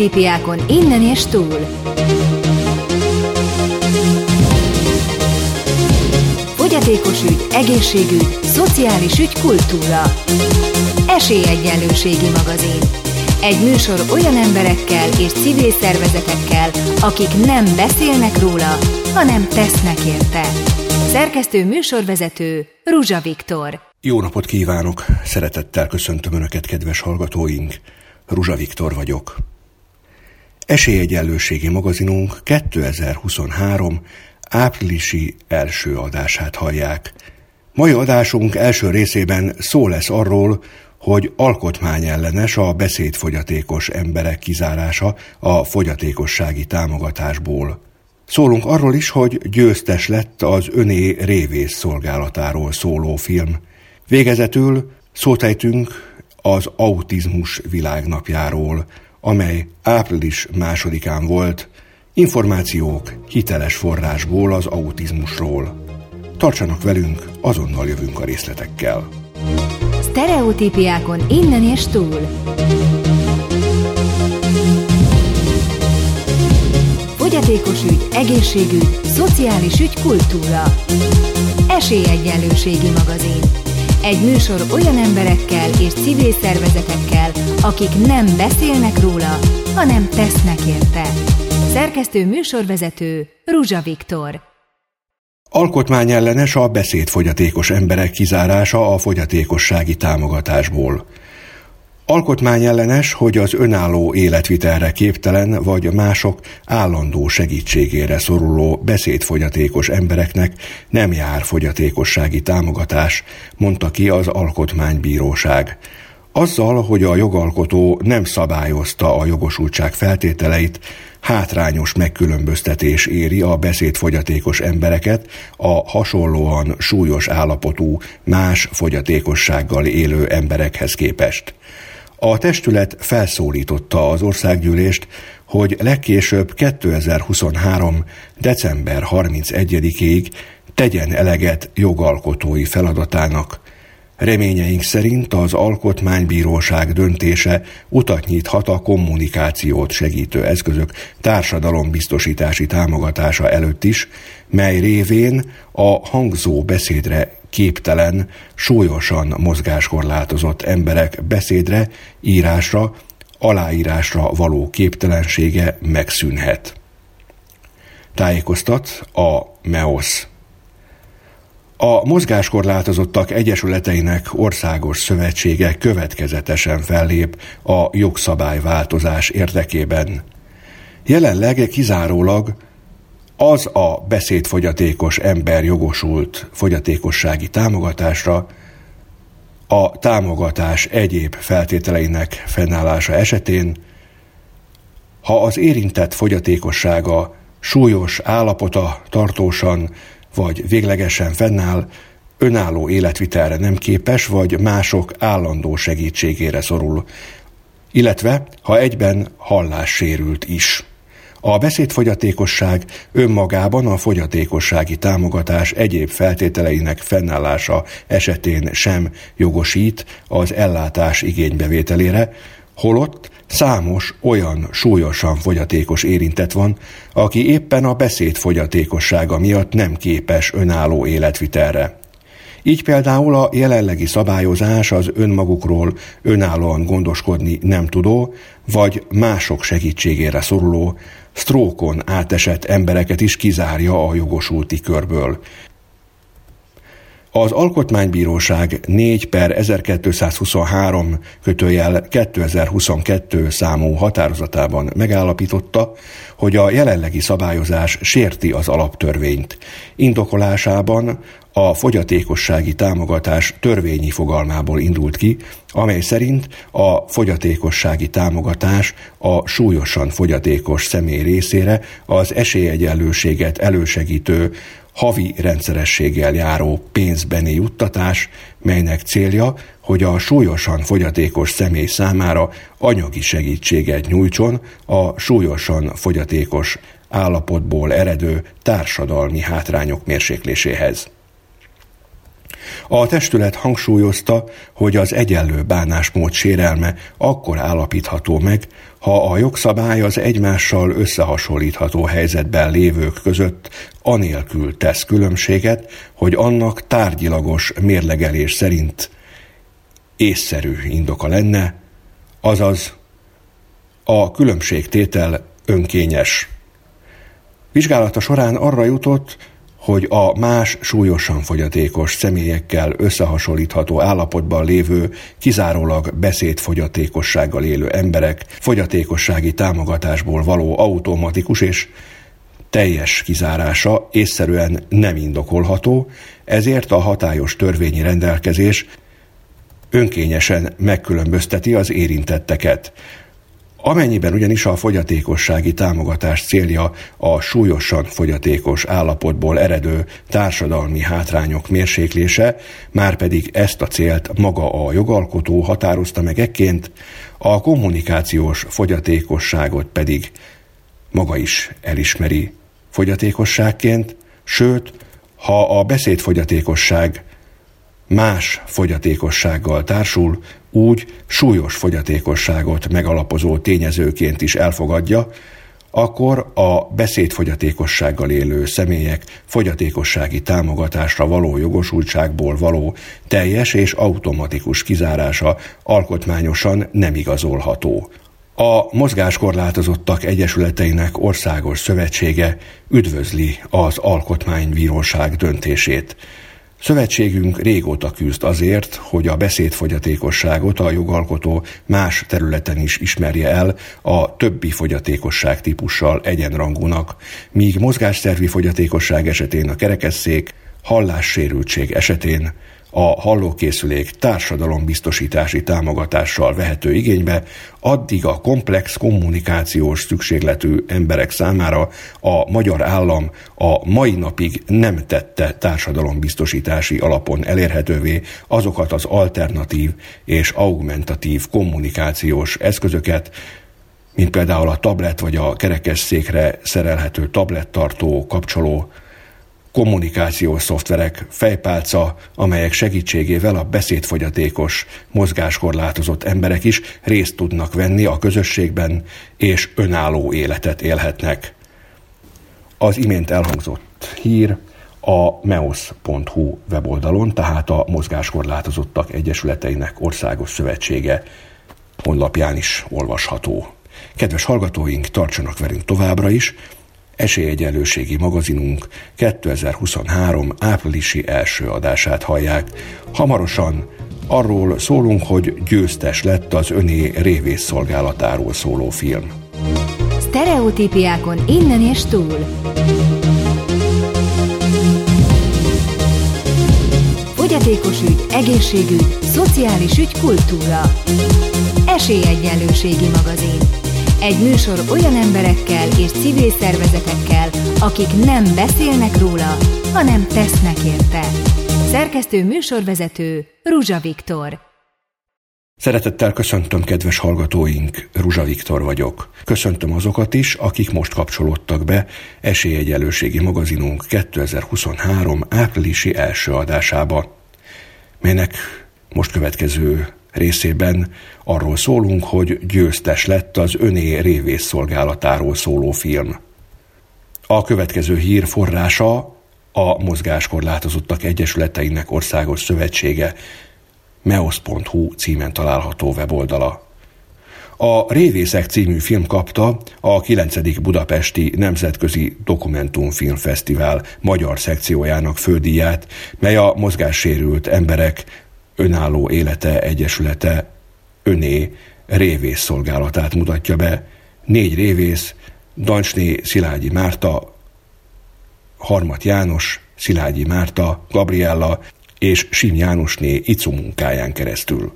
Sztereotípiákon innen és túl. Fogyatékos ügy, egészségügy, szociális ügy, kultúra. Esélyegyenlőségi magazin. Egy műsor olyan emberekkel és civil szervezetekkel, akik nem beszélnek róla, hanem tesznek érte. Szerkesztő műsorvezető Ruzsa Viktor. Jó napot kívánok! Szeretettel köszöntöm Önöket, kedves hallgatóink! Ruzsa Viktor vagyok. Esélyegyenlőségi magazinunk 2023 áprilisi első adását hallják. Mai adásunk első részében szó lesz arról, hogy alkotmányellenes a beszédfogyatékos emberek kizárása a fogyatékossági támogatásból. Szólunk arról is, hogy győztes lett az öné révész szolgálatáról szóló film. Végezetül szótejtünk az autizmus világnapjáról, amely április másodikán volt, információk hiteles forrásból az autizmusról. Tartsanak velünk, azonnal jövünk a részletekkel. Sztereotípiákon innen és túl. Fogyatékos ügy, egészségügy, szociális ügy, kultúra. Esélyegyenlőségi magazin. Egy műsor olyan emberekkel és civil szervezetekkel, akik nem beszélnek róla, hanem tesznek érte. Szerkesztő műsorvezető Ruzsa Viktor. Alkotmányellenes a beszédfogyatékos emberek kizárása a fogyatékossági támogatásból. Alkotmányellenes, hogy az önálló életvitelre képtelen vagy mások állandó segítségére szoruló beszédfogyatékos embereknek nem jár fogyatékossági támogatás, mondta ki az Alkotmánybíróság. Azzal, hogy a jogalkotó nem szabályozta a jogosultság feltételeit, hátrányos megkülönböztetés éri a beszédfogyatékos embereket a hasonlóan súlyos állapotú más fogyatékossággal élő emberekhez képest. A testület felszólította az országgyűlést, hogy legkésőbb 2023. december 31-ig tegyen eleget jogalkotói feladatának. Reményeink szerint az Alkotmánybíróság döntése utat nyithat a kommunikációt segítő eszközök társadalombiztosítási támogatása előtt is, mely révén a hangzó beszédre képtelen, súlyosan mozgáskorlátozott emberek beszédre, írásra, aláírásra való képtelensége megszűnhet. Tájékoztat a MEOS. A mozgáskorlátozottak egyesületeinek országos szövetsége következetesen fellép a jogszabályváltozás érdekében. Jelenleg kizárólag az a beszédfogyatékos ember jogosult fogyatékossági támogatásra, a támogatás egyéb feltételeinek fennállása esetén, ha az érintett fogyatékossága súlyos állapota tartósan vagy véglegesen fennáll, önálló életvitelre nem képes, vagy mások állandó segítségére szorul, illetve ha egyben hallássérült is. A beszédfogyatékosság önmagában a fogyatékossági támogatás egyéb feltételeinek fennállása esetén sem jogosít az ellátás igénybevételére, holott számos olyan súlyosan fogyatékos érintett van, aki éppen a beszéd fogyatékossága miatt nem képes önálló életvitelre. Így például a jelenlegi szabályozás az önmagukról önállóan gondoskodni nem tudó, vagy mások segítségére szoruló, sztrókon átesett embereket is kizárja a jogosulti körből. Az Alkotmánybíróság 4 per 1223 kötőjel 2022 számú határozatában megállapította, hogy a jelenlegi szabályozás sérti az alaptörvényt. Indokolásában a fogyatékossági támogatás törvényi fogalmából indult ki, amely szerint a fogyatékossági támogatás a súlyosan fogyatékos személy részére az esélyegyenlőséget elősegítő havi rendszerességgel járó pénzbeni juttatás, melynek célja, hogy a súlyosan fogyatékos személy számára anyagi segítséget nyújtson a súlyosan fogyatékos állapotból eredő társadalmi hátrányok mérsékléséhez. A testület hangsúlyozta, hogy az egyenlő bánásmód sérelme akkor állapítható meg, ha a jogszabály az egymással összehasonlítható helyzetben lévők között anélkül tesz különbséget, hogy annak tárgyilagos mérlegelés szerint észszerű indoka lenne, azaz a különbségtétel önkényes. Vizsgálata során arra jutott, hogy a más súlyosan fogyatékos személyekkel összehasonlítható állapotban lévő, kizárólag beszédfogyatékossággal élő emberek fogyatékossági támogatásból való automatikus és teljes kizárása észszerűen nem indokolható, ezért a hatályos törvényi rendelkezés önkényesen megkülönbözteti az érintetteket. Amennyiben ugyanis a fogyatékossági támogatás célja a súlyosan fogyatékos állapotból eredő társadalmi hátrányok mérséklése, már pedig ezt a célt maga a jogalkotó határozta meg ekként, a kommunikációs fogyatékosságot pedig maga is elismeri fogyatékosságként, sőt, ha a beszédfogyatékosság más fogyatékossággal társul, úgy súlyos fogyatékosságot megalapozó tényezőként is elfogadja, akkor a beszédfogyatékossággal élő személyek fogyatékossági támogatásra való jogosultságból való teljes és automatikus kizárása alkotmányosan nem igazolható. A mozgáskorlátozottak egyesületeinek országos szövetsége üdvözli az alkotmánybíróság döntését. Szövetségünk régóta küzd azért, hogy a beszédfogyatékosságot a jogalkotó más területen is ismerje el a többi fogyatékosság típussal egyenrangúnak, míg mozgásszervi fogyatékosság esetén a kerekesszék, hallássérültség esetén a hallókészülék társadalombiztosítási támogatással vehető igénybe, addig a komplex kommunikációs szükségletű emberek számára a magyar állam a mai napig nem tette társadalombiztosítási alapon elérhetővé azokat az alternatív és augmentatív kommunikációs eszközöket, mint például a tablet vagy a kerekesszékre szerelhető tablettartó, kapcsoló, kommunikációs szoftverek, fejpálca, amelyek segítségével a beszédfogyatékos, mozgáskorlátozott emberek is részt tudnak venni a közösségben, és önálló életet élhetnek. Az imént elhangzott hír a meos.hu weboldalon, tehát a Mozgáskorlátozottak Egyesületeinek Országos Szövetsége honlapján is olvasható. Kedves hallgatóink, tartsanak velünk továbbra is, esélyegyenlőségi magazinunk 2023 áprilisi első adását hallják. Hamarosan arról szólunk, hogy győztes lett az öné révész szolgálatáról szóló film. Stereotípiákon innen és túl. Fogyatékos ügy, egészségügy, szociális ügy, kultúra. Esélyegyenlőségi magazin. Egy műsor olyan emberekkel és civil szervezetekkel, akik nem beszélnek róla, hanem tesznek érte. Szerkesztő műsorvezető Ruzsa Viktor. Szeretettel köszöntöm kedves hallgatóink, Ruzsa Viktor vagyok. Köszöntöm azokat is, akik most kapcsolódtak be Esélyegyelőségi magazinunk 2023 áprilisi első adásába, melynek most következő részében arról szólunk, hogy győztes lett az öné révész szolgálatáról szóló film. A következő hír forrása a Mozgáskorlátozottak Egyesületeinek Országos Szövetsége meos.hu címen található weboldala. A Révészek című film kapta a 9. Budapesti Nemzetközi Dokumentumfilmfesztivál magyar szekciójának fődíját, mely a mozgássérült emberek önálló élete egyesülete öné révész szolgálatát mutatja be. Négy révész, Dancsné Szilágyi Márta, Harmat János, Szilágyi Márta, Gabriella és Sim Jánosné Icu munkáján keresztül.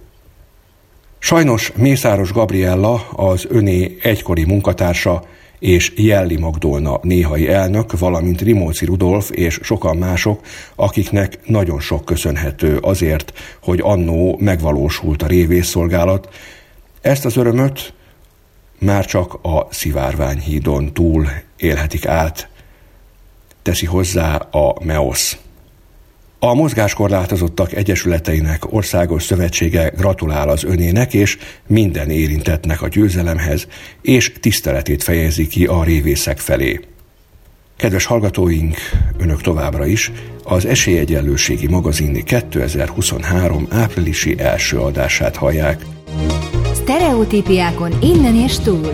Sajnos Mészáros Gabriella, az öné egykori munkatársa, és Jelli Magdolna néhai elnök, valamint Rimóci Rudolf és sokan mások, akiknek nagyon sok köszönhető azért, hogy annó megvalósult a révészszolgálat. Ezt az örömöt már csak a Szivárványhídon túl élhetik át, teszi hozzá a MEOS. A Mozgáskorlátozottak Egyesületeinek Országos Szövetsége gratulál az önének és minden érintetnek a győzelemhez, és tiszteletét fejezi ki a révészek felé. Kedves hallgatóink, önök továbbra is az Esélyegyenlőségi magazin 2023 áprilisi első adását hallják. Stereotípiákon innen és túl.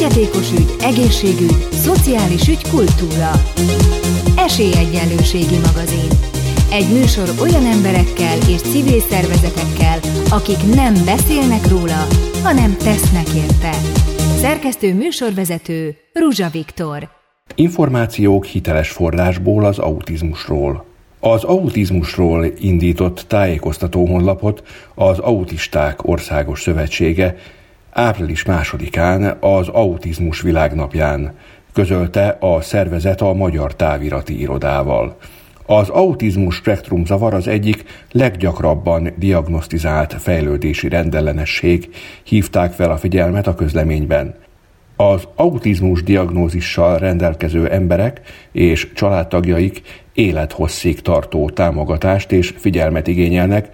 Fogyatékos ügy, egészségügy, szociális ügy, kultúra. Esélyegyenlőségi magazin. Egy műsor olyan emberekkel és civil szervezetekkel, akik nem beszélnek róla, hanem tesznek érte. Szerkesztő műsorvezető Ruzsa Viktor. Információk hiteles forrásból az autizmusról. Az autizmusról indított tájékoztató honlapot az Autisták Országos Szövetsége április másodikán az Autizmus Világnapján közölte a szervezet a Magyar Távirati Irodával. Az autizmus spektrum zavar az egyik leggyakrabban diagnosztizált fejlődési rendellenesség, hívták fel a figyelmet a közleményben. Az autizmus diagnózissal rendelkező emberek és családtagjaik élethosszig tartó támogatást és figyelmet igényelnek,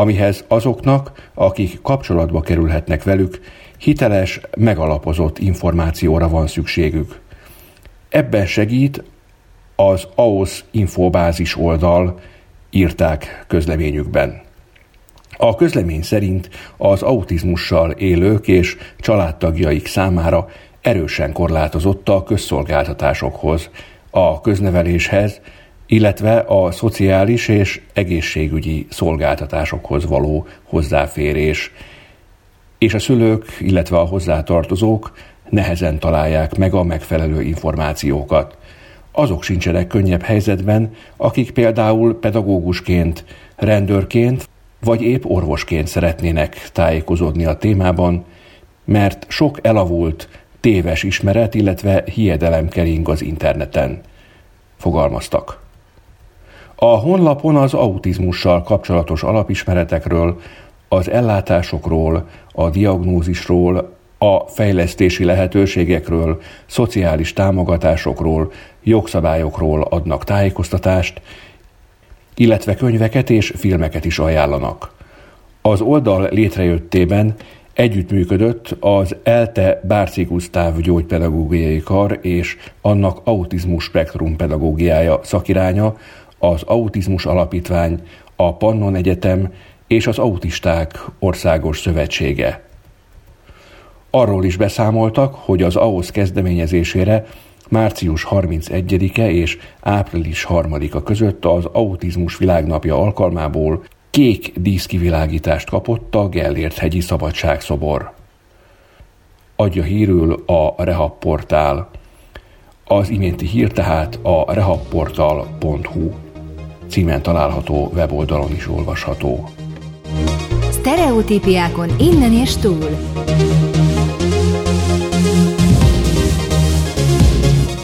amihez azoknak, akik kapcsolatba kerülhetnek velük, hiteles, megalapozott információra van szükségük. Ebben segít az AOS infobázis oldal, írták közleményükben. A közlemény szerint az autizmussal élők és családtagjaik számára erősen korlátozott a közszolgáltatásokhoz, a közneveléshez, illetve a szociális és egészségügyi szolgáltatásokhoz való hozzáférés, és a szülők, illetve a hozzátartozók nehezen találják meg a megfelelő információkat. Azok sincsenek könnyebb helyzetben, akik például pedagógusként, rendőrként vagy épp orvosként szeretnének tájékozódni a témában, mert sok elavult, téves ismeret, illetve hiedelem kering az interneten. Fogalmaztak. A honlapon az autizmussal kapcsolatos alapismeretekről, az ellátásokról, a diagnózisról, a fejlesztési lehetőségekről, szociális támogatásokról, jogszabályokról adnak tájékoztatást, illetve könyveket és filmeket is ajánlanak. Az oldal létrejöttében együttműködött az ELTE Bárci Gusztáv gyógypedagógiai kar és annak autizmus spektrum pedagógiája szakiránya, az Autizmus Alapítvány, a Pannon Egyetem és az Autisták Országos Szövetsége. Arról is beszámoltak, hogy az AOSZ kezdeményezésére március 31-e és április 3-a között az Autizmus Világnapja alkalmából kék díszkivilágítást kapott a Gellért hegyi szabadságszobor. Adja hírül a Rehab portál. Az iménti hír tehát a rehabportal.hu címen található weboldalon is olvasható. Stereotípiákon innen és túl.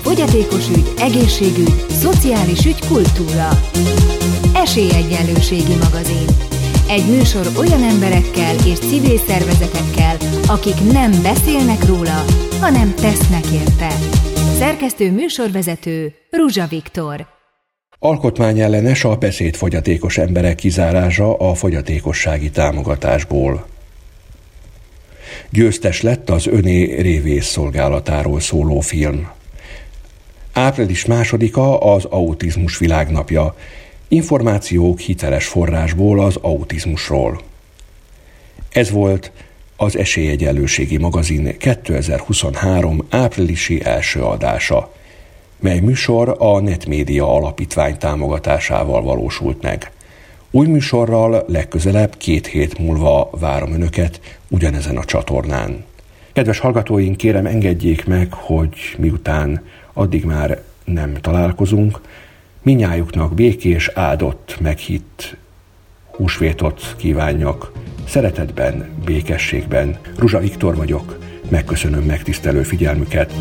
Fogyatékos ügy, egészségügy, szociális ügy, kultúra. Esélyegyenlőségi magazin. Egy műsor olyan emberekkel és civil szervezetekkel, akik nem beszélnek róla, hanem tesznek érte. Szerkesztő műsorvezető Ruzsa Viktor. Alkotmányellenes a beszédfogyatékos emberek kizárása a fogyatékossági támogatásból. Győztes lett az öné révész szolgálatáról szóló film. Április másodika az autizmus világnapja. Információk hiteles forrásból az autizmusról. Ez volt az Esélyegyenlőségi magazin 2023 áprilisi első adása mely műsor a Netmédia Alapítvány támogatásával valósult meg. Új műsorral legközelebb két hét múlva várom Önöket ugyanezen a csatornán. Kedves hallgatóink, kérem engedjék meg, hogy miután addig már nem találkozunk, minnyájuknak békés, áldott, meghitt húsvétot kívánjak. Szeretetben, békességben. Ruzsa Viktor vagyok. Megköszönöm megtisztelő figyelmüket.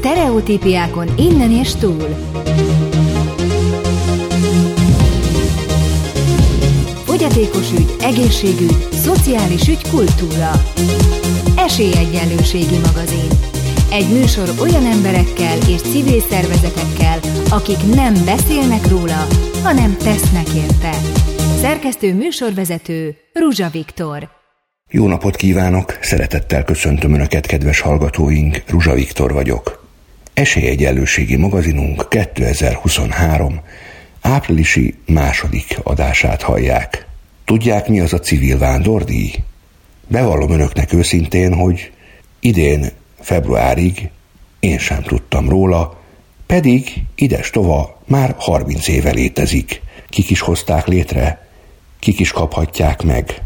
Stereotípiákon innen és túl. Fogyatékos ügy, egészségügy, szociális ügy, kultúra. Esélyegyenlőségi magazin. Egy műsor olyan emberekkel és civil szervezetekkel, akik nem beszélnek róla, hanem tesznek érte. Szerkesztő műsorvezető Ruzsa Viktor. Jó napot kívánok, szeretettel köszöntöm Önöket, kedves hallgatóink, Ruzsa Viktor vagyok. Esélyegyenlőségi magazinunk 2023 áprilisi második adását hallják. Tudják, mi az a civil vándordíj? Bevallom önöknek őszintén, hogy idén februárig én sem tudtam róla, pedig ides tova már 30 éve létezik. Kik is hozták létre, kik is kaphatják meg,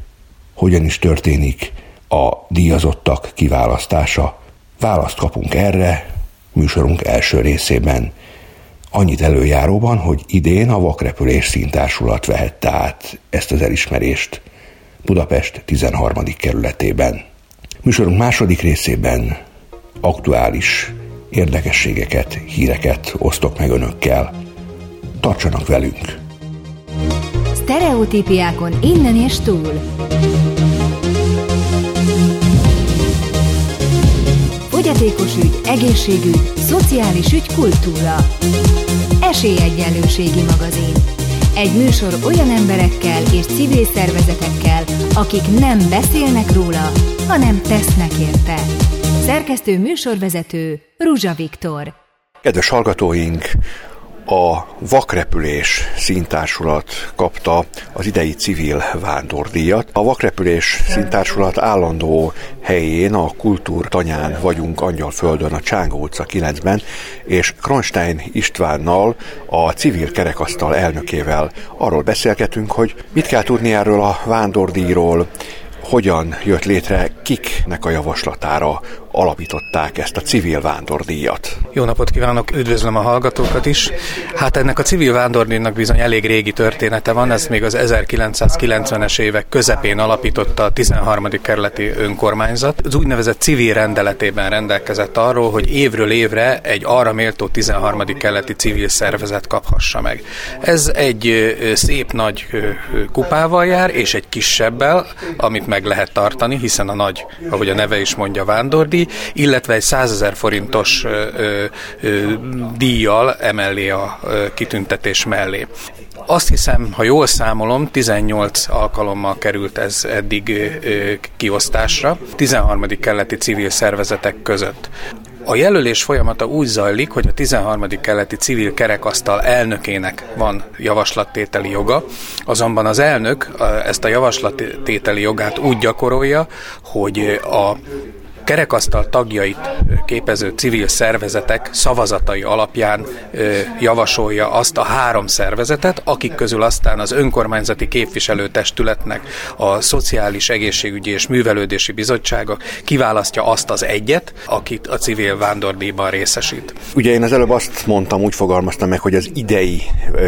hogyan is történik a díjazottak kiválasztása. Választ kapunk erre műsorunk első részében. Annyit előjáróban, hogy idén a Vakrepülés Színtársulat vehette át ezt az elismerést Budapest 13. kerületében. Műsorunk második részében aktuális érdekességeket, híreket osztok meg önökkel. Tartsanak velünk! Stereotípiákon innen és túl. Fogyatékos ügy, egészségügy, szociális ügy, kultúra. Esélyegyenlőségi magazin. Egy műsor olyan emberekkel és civil szervezetekkel, akik nem beszélnek róla, hanem tesznek érte. Szerkesztő műsorvezető Ruzsa Viktor. Kedves hallgatóink, a Vakrepülés színtársulat kapta az idei civil vándordíjat. A Vakrepülés színtársulat állandó helyén, a Kultúrtanyán vagyunk Angyalföldön, a Csángó utca 9-ben, és Kronstein Istvánnal, a civil kerekasztal elnökével arról beszélgetünk, hogy mit kell tudni erről a vándordíjról, hogyan jött létre, kiknek a javaslatára alapították ezt a civil vándordíjat. Jó napot kívánok, üdvözlöm a hallgatókat is. Hát ennek a civil vándordíjnak bizony elég régi története van, ez még az 1990-es évek közepén alapította a 13. kerületi önkormányzat. Az úgynevezett civil rendeletében rendelkezett arról, hogy évről évre egy arra méltó 13. kerületi civil szervezet kaphassa meg. Ez egy szép nagy kupával jár, és egy kisebbel, amit meg lehet tartani, hiszen a nagy, ahogy a neve is mondja, vándordíj, illetve egy 100 ezer forintos díjjal emellé a kitüntetés mellé. Azt hiszem, ha jól számolom, 18 alkalommal került ez eddig kiosztásra, 13. keleti civil szervezetek között. A jelölés folyamata úgy zajlik, hogy a 13. keleti civil kerekasztal elnökének van javaslattételi joga, azonban az elnök ezt a javaslattételi jogát úgy gyakorolja, hogy a kerekasztal tagjait képező civil szervezetek szavazatai alapján javasolja azt a három szervezetet, akik közül aztán az önkormányzati képviselőtestületnek a Szociális Egészségügyi és Művelődési Bizottsága kiválasztja azt az egyet, akit a civil vándordíjban részesít. Ugye én az előbb azt mondtam, úgy fogalmaztam meg, hogy az idei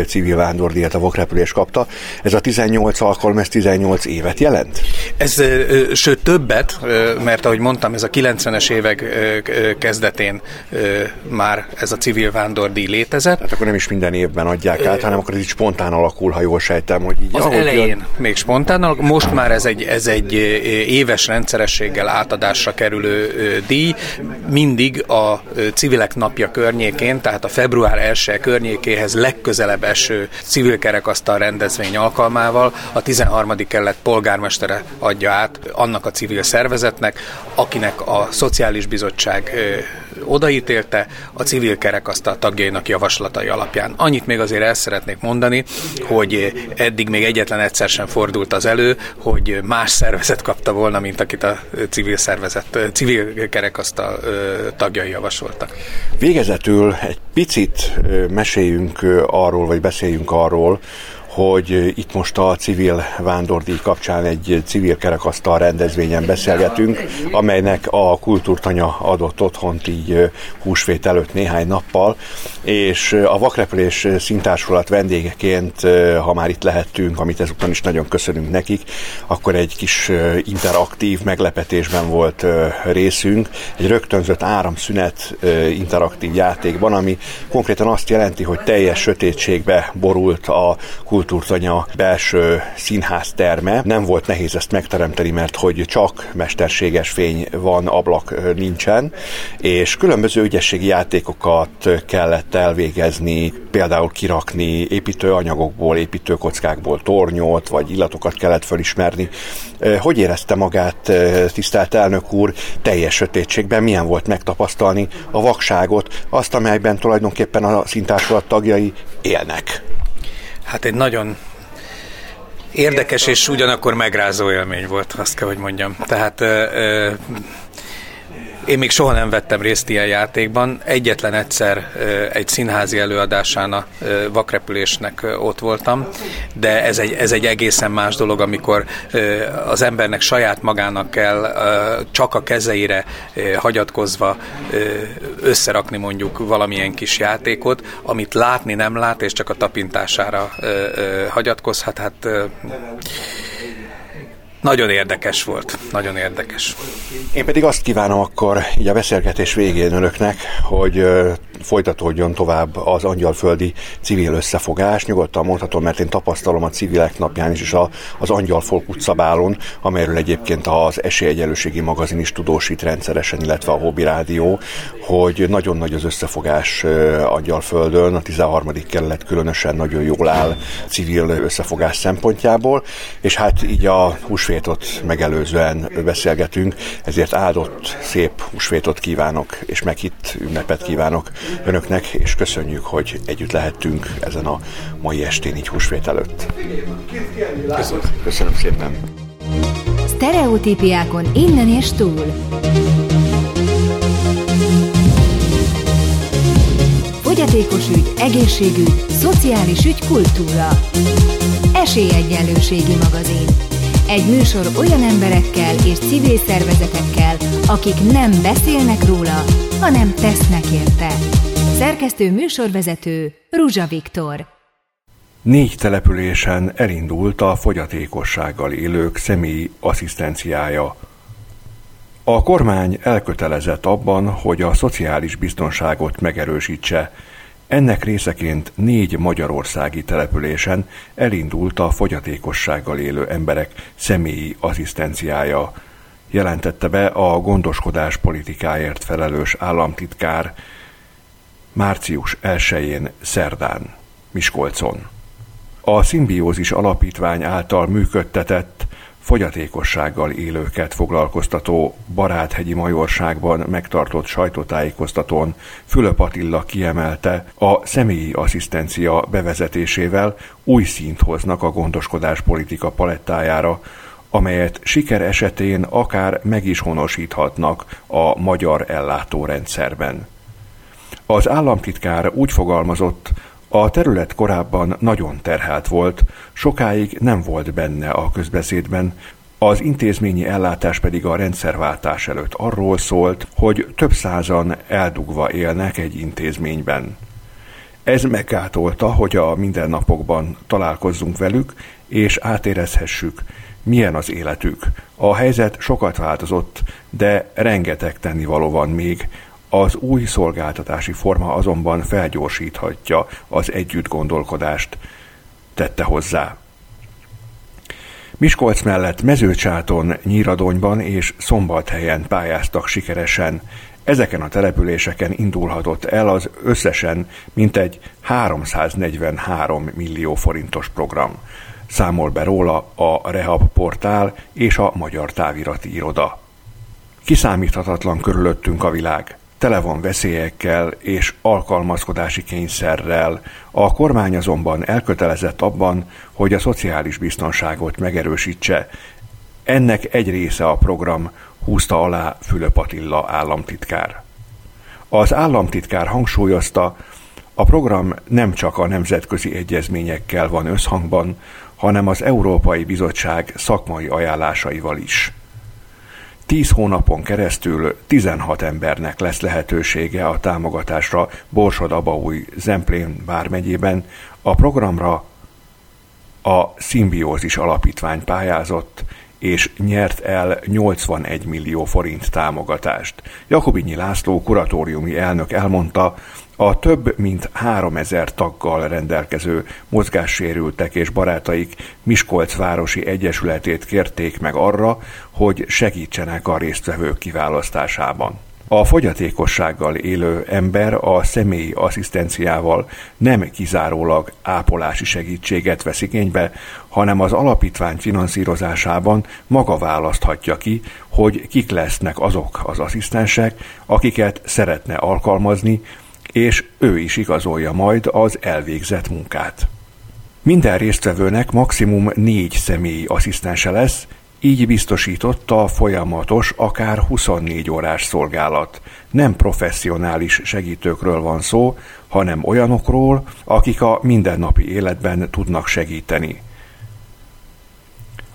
civil vándordíjat a vokrepülés kapta. Ez a 18 alkalom, ez 18 évet jelent? Ez sőt többet, mert ahogy mondtam, ez a 90-es évek kezdetén már ez a civil vándordíj létezett. Hát akkor nem is minden évben adják át, hanem akkor ez így spontán alakul, ha jól sejtem, hogy így. Az elején jön... még spontán, most már ez egy, ez egy éves rendszerességgel átadásra kerülő díj, mindig a civilek napja környékén, tehát a február 1 környékéhez legközelebb eső civil kerekasztal rendezvény alkalmával a 13. kelet polgármestere adja át annak a civil szervezetnek, akinek a Szociális Bizottság odaítélte a civil kerekasztal tagjainak javaslatai alapján. Annyit még azért el szeretnék mondani, hogy eddig még egyetlen egyszer sem fordult az elő, hogy más szervezet kapta volna, mint akit a civil szervezet, civil kerekasztal tagjai javasoltak. Végezetül egy picit meséljünk arról, vagy beszéljünk arról, hogy itt most a civil vándordíj kapcsán egy civil kerekasztal rendezvényen beszélgetünk, amelynek a kultúrtanya adott otthont így húsvét előtt néhány nappal, és a Vakrepülés szintársulat vendégeként, ha már itt lehettünk, amit ezután is nagyon köszönünk nekik, akkor egy kis interaktív meglepetésben volt részünk, egy rögtönzött áramszünet interaktív játékban, ami konkrétan azt jelenti, hogy teljes sötétségbe borult a kultúr kultúrtanya belső színházterme. Nem volt nehéz ezt megteremteni, mert hogy csak mesterséges fény van, ablak nincsen, és különböző ügyességi játékokat kellett elvégezni, például kirakni építőanyagokból, építőkockákból tornyot, vagy illatokat kellett felismerni. Hogy érezte magát, tisztelt elnök úr, teljes sötétségben? Milyen volt megtapasztalni a vakságot, azt, amelyben tulajdonképpen a szintársulat tagjai élnek? Hát egy nagyon érdekes és ugyanakkor megrázó élmény volt, azt kell, hogy mondjam. Tehát én még soha nem vettem részt ilyen játékban. Egyetlen egyszer egy színházi előadásán a vakrepülésnek ott voltam, de ez egy, ez egy egészen más dolog, amikor az embernek saját magának kell csak a kezeire hagyatkozva összerakni mondjuk valamilyen kis játékot, amit látni nem lát, és csak a tapintására hagyatkozhat. Hát nagyon érdekes volt, nagyon érdekes. Én pedig azt kívánom akkor így a beszélgetés végén önöknek, hogy folytatódjon tovább az angyalföldi civil összefogás. Nyugodtan mondhatom, mert én tapasztalom a civilek napján is, és a, az Angyal Folk utcabálon, amelyről egyébként az Esélyegyelőségi magazin is tudósít rendszeresen, illetve a Hobby Rádió, hogy nagyon nagy az összefogás Angyalföldön, a 13. kerület különösen nagyon jól áll civil összefogás szempontjából, és hát így a húsvétot megelőzően beszélgetünk, ezért áldott, szép húsvétot kívánok, és meghitt ünnepet kívánok önöknek, és köszönjük, hogy együtt lehettünk ezen a mai estén, így húsvét előtt. Köszönöm, Köszönöm szépen. Stereotípiákon innen és túl. Fogyatékos ügy, egészségügy, szociális ügy, kultúra. Esélyegyenlőségi magazin. Egy műsor olyan emberekkel és civil szervezetekkel, akik nem beszélnek róla, hanem tesznek érte. Szerkesztő műsorvezető Ruzsa Viktor. Négy településen elindult a fogyatékossággal élők személyi asszisztenciája. A kormány elkötelezett abban, hogy a szociális biztonságot megerősítse, ennek részeként négy magyarországi településen elindult a fogyatékossággal élő emberek személyi asszisztenciája, jelentette be a gondoskodás politikáért felelős államtitkár március 1-én szerdán Miskolcon. A Szimbiózis Alapítvány által működtetett fogyatékossággal élőket foglalkoztató Baráthegyi Majorságban megtartott sajtótájékoztatón Fülöp Attila kiemelte, a személyi asszisztencia bevezetésével új szint hoznak a gondoskodás politika palettájára, amelyet siker esetén akár meg is honosíthatnak a magyar ellátórendszerben. Az államtitkár úgy fogalmazott, a terület korábban nagyon terhelt volt, sokáig nem volt benne a közbeszédben, az intézményi ellátás pedig a rendszerváltás előtt arról szólt, hogy több százan eldugva élnek egy intézményben. Ez meggátolta, hogy a mindennapokban találkozzunk velük, és átérezhessük, milyen az életük. A helyzet sokat változott, de rengeteg tennivaló van még, az új szolgáltatási forma azonban felgyorsíthatja az együtt gondolkodást, tette hozzá. Miskolc mellett Mezőcsáton, Nyíradonyban és Szombathelyen pályáztak sikeresen. Ezeken a településeken indulhatott el az összesen mintegy 343 millió forintos program. Számol be róla a Rehab portál és a Magyar Távirati Iroda. Kiszámíthatatlan körülöttünk a világ tele van veszélyekkel és alkalmazkodási kényszerrel. A kormány azonban elkötelezett abban, hogy a szociális biztonságot megerősítse. Ennek egy része a program, húzta alá Fülöp Attila államtitkár. Az államtitkár hangsúlyozta, a program nem csak a nemzetközi egyezményekkel van összhangban, hanem az Európai Bizottság szakmai ajánlásaival is. Tíz hónapon keresztül 16 embernek lesz lehetősége a támogatásra Borsod-Abaúj Zemplén vármegyében. A programra a Szimbiózis Alapítvány pályázott, és nyert el 81 millió forint támogatást. Jakobinyi László kuratóriumi elnök elmondta, A több mint három ezer taggal rendelkező mozgássérültek és barátaik Miskolc Városi Egyesületét kérték meg arra, hogy segítsenek a résztvevők kiválasztásában. A fogyatékossággal élő ember a személyi asszisztenciával nem kizárólag ápolási segítséget vesz igénybe, hanem az alapítvány finanszírozásában maga választhatja ki, hogy kik lesznek azok az asszisztensek, akiket szeretne alkalmazni, és ő is igazolja majd az elvégzett munkát. Minden résztvevőnek maximum négy személyi asszisztense lesz, így biztosította a folyamatos, akár 24 órás szolgálat. Nem professzionális segítőkről van szó, hanem olyanokról, akik a mindennapi életben tudnak segíteni.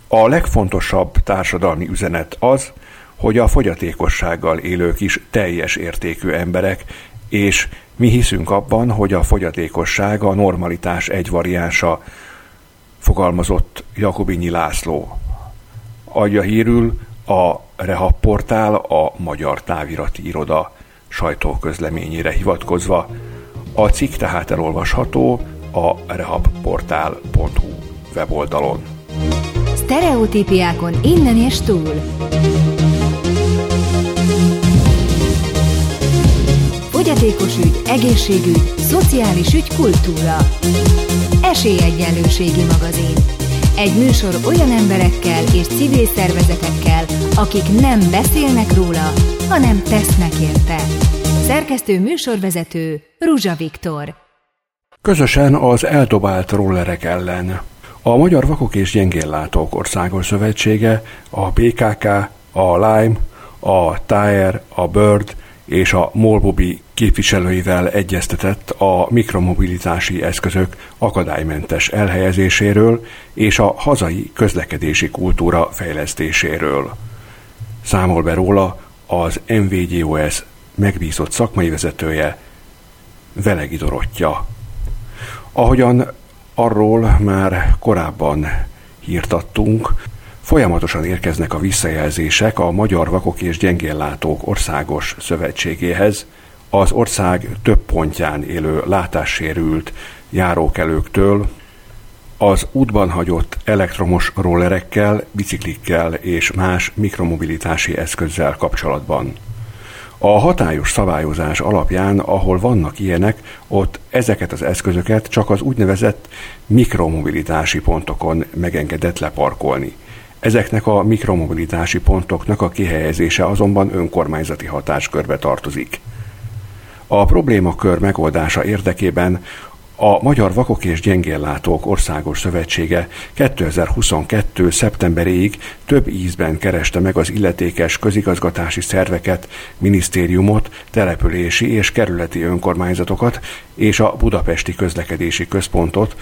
A legfontosabb társadalmi üzenet az, hogy a fogyatékossággal élők is teljes értékű emberek, és mi hiszünk abban, hogy a fogyatékosság a normalitás egy variánsa, fogalmazott Jakobinyi László. Adja hírül a Rehab portál a Magyar Távirati Iroda sajtóközleményére hivatkozva. A cikk tehát elolvasható a rehabportál.hu weboldalon. Stereotípiákon innen és túl. Fogyatékos ügy, egészségügy, szociális ügy, kultúra. Esélyegyenlőségi magazin. Egy műsor olyan emberekkel és civil szervezetekkel, akik nem beszélnek róla, hanem tesznek érte. Szerkesztő műsorvezető Ruzsa Viktor. Közösen az eldobált rollerek ellen. A Magyar Vakok és Gyengéllátók Országos Szövetsége, a PKK, a Lime, a Tire, a Bird és a Molbobi képviselőivel egyeztetett a mikromobilitási eszközök akadálymentes elhelyezéséről és a hazai közlekedési kultúra fejlesztéséről. Számol be róla az MVGOS megbízott szakmai vezetője, Velegi Dorottya. Ahogyan arról már korábban hírtattunk, Folyamatosan érkeznek a visszajelzések a Magyar Vakok és Gyengéllátók Országos Szövetségéhez, az ország több pontján élő látássérült járókelőktől, az útban hagyott elektromos rollerekkel, biciklikkel és más mikromobilitási eszközzel kapcsolatban. A hatályos szabályozás alapján, ahol vannak ilyenek, ott ezeket az eszközöket csak az úgynevezett mikromobilitási pontokon megengedett leparkolni – Ezeknek a mikromobilitási pontoknak a kihelyezése azonban önkormányzati hatáskörbe tartozik. A problémakör megoldása érdekében a Magyar Vakok és Gyengéllátók Országos Szövetsége 2022. szeptemberéig több ízben kereste meg az illetékes közigazgatási szerveket, minisztériumot, települési és kerületi önkormányzatokat és a Budapesti Közlekedési Központot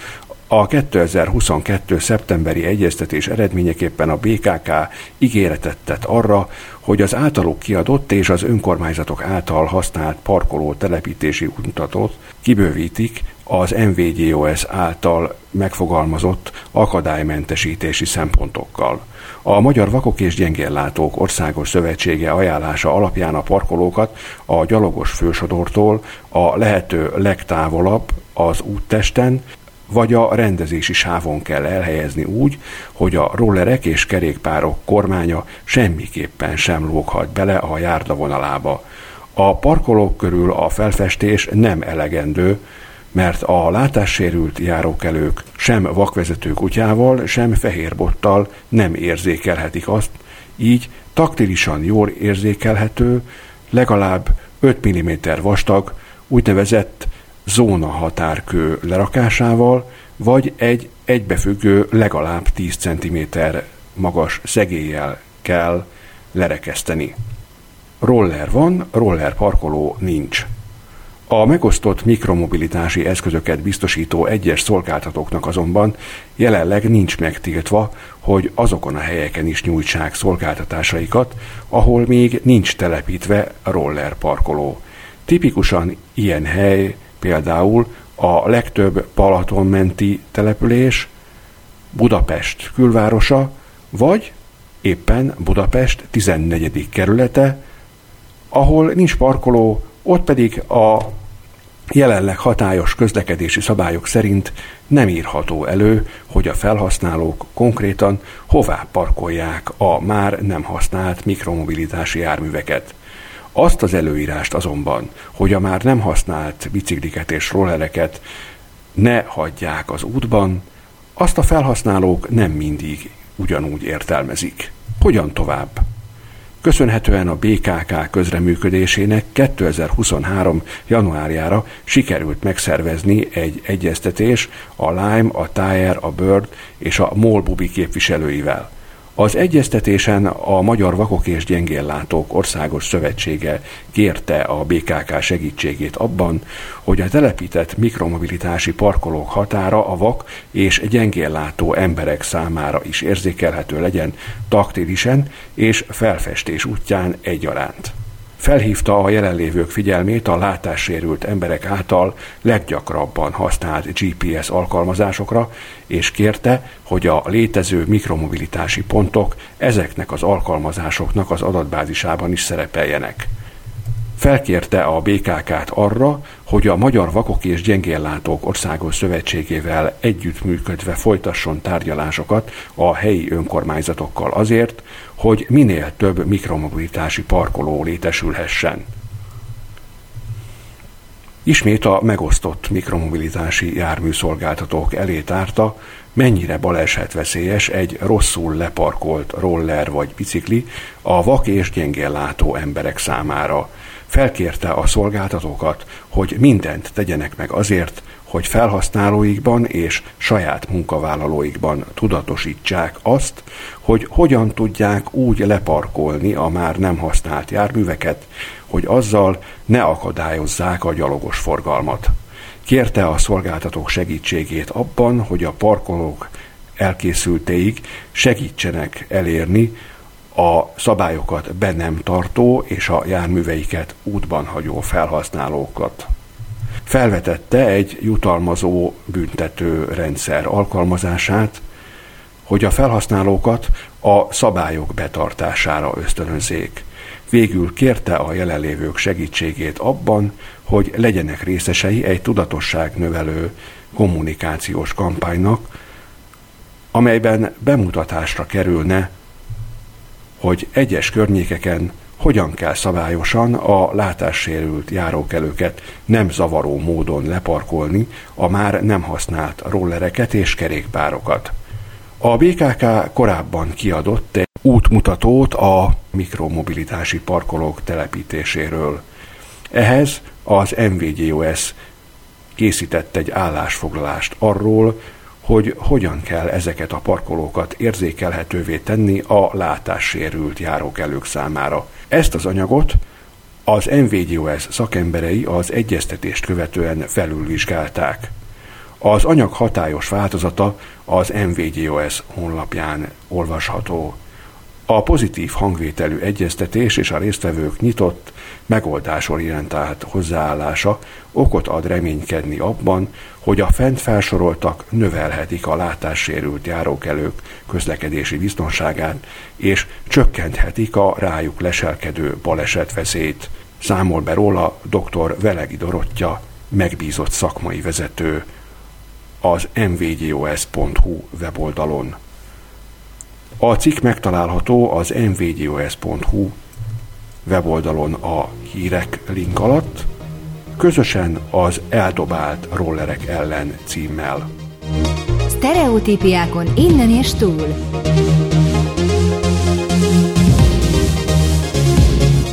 a 2022. szeptemberi egyeztetés eredményeképpen a BKK ígéretet tett arra, hogy az általuk kiadott és az önkormányzatok által használt parkoló telepítési mutatót kibővítik az MVGOS által megfogalmazott akadálymentesítési szempontokkal. A Magyar Vakok és Gyengéllátók Országos Szövetsége ajánlása alapján a parkolókat a gyalogos fősodortól a lehető legtávolabb az úttesten vagy a rendezési sávon kell elhelyezni úgy, hogy a rollerek és kerékpárok kormánya semmiképpen sem lóghat bele a járda vonalába. A parkolók körül a felfestés nem elegendő, mert a látássérült járókelők sem vakvezető kutyával, sem fehérbottal nem érzékelhetik azt, így taktilisan jól érzékelhető, legalább 5 mm vastag, úgynevezett zóna határkő lerakásával, vagy egy egybefüggő legalább 10 cm magas szegéllyel kell lerekeszteni. Roller van, roller parkoló nincs. A megosztott mikromobilitási eszközöket biztosító egyes szolgáltatóknak azonban jelenleg nincs megtiltva, hogy azokon a helyeken is nyújtsák szolgáltatásaikat, ahol még nincs telepítve roller parkoló. Tipikusan ilyen hely például a legtöbb Palatonmenti település, Budapest külvárosa, vagy éppen Budapest 14. kerülete, ahol nincs parkoló, ott pedig a Jelenleg hatályos közlekedési szabályok szerint nem írható elő, hogy a felhasználók konkrétan hová parkolják a már nem használt mikromobilitási járműveket. Azt az előírást azonban, hogy a már nem használt bicikliket és rollereket ne hagyják az útban, azt a felhasználók nem mindig ugyanúgy értelmezik. Hogyan tovább? Köszönhetően a BKK közreműködésének 2023. januárjára sikerült megszervezni egy egyeztetés a Lime, a Tire, a Bird és a Molbubi képviselőivel – az egyeztetésen a Magyar Vakok és Gyengéllátók Országos Szövetsége kérte a BKK segítségét abban, hogy a telepített mikromobilitási parkolók határa a vak és gyengéllátó emberek számára is érzékelhető legyen taktilisen és felfestés útján egyaránt felhívta a jelenlévők figyelmét a látássérült emberek által leggyakrabban használt GPS alkalmazásokra, és kérte, hogy a létező mikromobilitási pontok ezeknek az alkalmazásoknak az adatbázisában is szerepeljenek. Felkérte a BKK-t arra, hogy a Magyar Vakok és Gyengéllátók Országos Szövetségével együttműködve folytasson tárgyalásokat a helyi önkormányzatokkal azért, hogy minél több mikromobilitási parkoló létesülhessen. Ismét a megosztott mikromobilitási járműszolgáltatók elé tárta, mennyire balesetveszélyes egy rosszul leparkolt roller vagy bicikli a vak és gyengéllátó emberek számára – felkérte a szolgáltatókat, hogy mindent tegyenek meg azért, hogy felhasználóikban és saját munkavállalóikban tudatosítsák azt, hogy hogyan tudják úgy leparkolni a már nem használt járműveket, hogy azzal ne akadályozzák a gyalogos forgalmat. Kérte a szolgáltatók segítségét abban, hogy a parkolók elkészültéig segítsenek elérni, a szabályokat be nem tartó és a járműveiket útban hagyó felhasználókat. Felvetette egy jutalmazó büntető rendszer alkalmazását, hogy a felhasználókat a szabályok betartására ösztönözzék. Végül kérte a jelenlévők segítségét abban, hogy legyenek részesei egy tudatosság növelő kommunikációs kampánynak, amelyben bemutatásra kerülne hogy egyes környékeken hogyan kell szabályosan a látássérült járókelőket nem zavaró módon leparkolni a már nem használt rollereket és kerékpárokat. A BKK korábban kiadott egy útmutatót a mikromobilitási parkolók telepítéséről. Ehhez az MVGOS készített egy állásfoglalást arról, hogy hogyan kell ezeket a parkolókat érzékelhetővé tenni a látássérült járókelők számára. Ezt az anyagot az MVGOS szakemberei az egyeztetést követően felülvizsgálták. Az anyag hatályos változata az MVGOS honlapján olvasható. A pozitív hangvételű egyeztetés és a résztvevők nyitott, megoldásorientált hozzáállása okot ad reménykedni abban, hogy a fent felsoroltak növelhetik a látássérült járókelők közlekedési biztonságát, és csökkenthetik a rájuk leselkedő balesetveszélyt. Számol be róla dr. Velegi Dorottya, megbízott szakmai vezető az mvgos.hu weboldalon. A cikk megtalálható az mvgos.hu weboldalon a hírek link alatt, közösen az eldobált rollerek ellen címmel. Stereotípiákon innen és túl.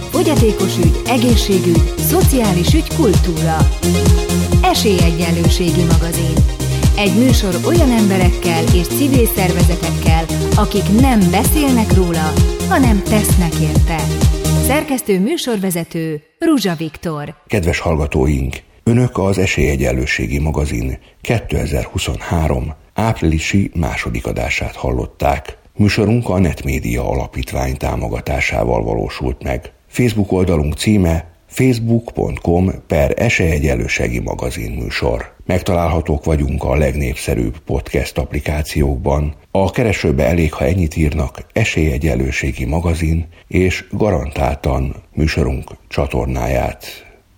Fogyatékos ügy, egészségügy, szociális ügy, kultúra. Esélyegyenlőségi magazin. Egy műsor olyan emberekkel és civil szervezetekkel, akik nem beszélnek róla, hanem tesznek érte. Szerkesztő műsorvezető Ruzsa Viktor. Kedves hallgatóink! Önök az Esélyegyenlőségi magazin 2023 áprilisi második adását hallották. Műsorunk a Netmédia Alapítvány támogatásával valósult meg. Facebook oldalunk címe facebook.com per esélyegyenlőségi magazin műsor. Megtalálhatók vagyunk a legnépszerűbb podcast applikációkban. A keresőbe elég, ha ennyit írnak, esélyegyenlőségi magazin, és garantáltan műsorunk csatornáját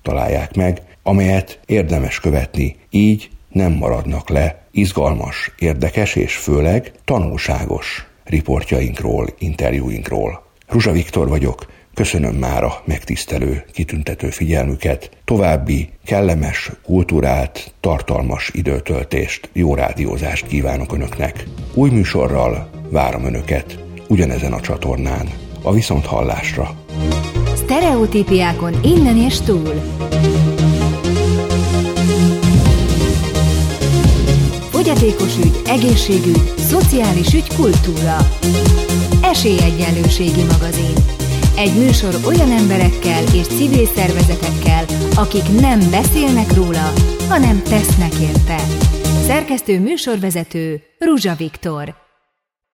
találják meg. amelyet érdemes követni, így nem maradnak le izgalmas, érdekes és főleg tanulságos riportjainkról, interjúinkról. Ruzsa Viktor vagyok, köszönöm már a megtisztelő, kitüntető figyelmüket, további kellemes, kultúrált, tartalmas időtöltést, jó rádiózást kívánok Önöknek. Új műsorral várom Önöket ugyanezen a csatornán. A viszont hallásra. Stereotípiákon innen és túl. Fogyatékos ügy, egészségügy, szociális ügy, kultúra. Esélyegyenlőségi magazin. Egy műsor olyan emberekkel és civil szervezetekkel, akik nem beszélnek róla, hanem tesznek érte. Szerkesztő műsorvezető Ruzsa Viktor.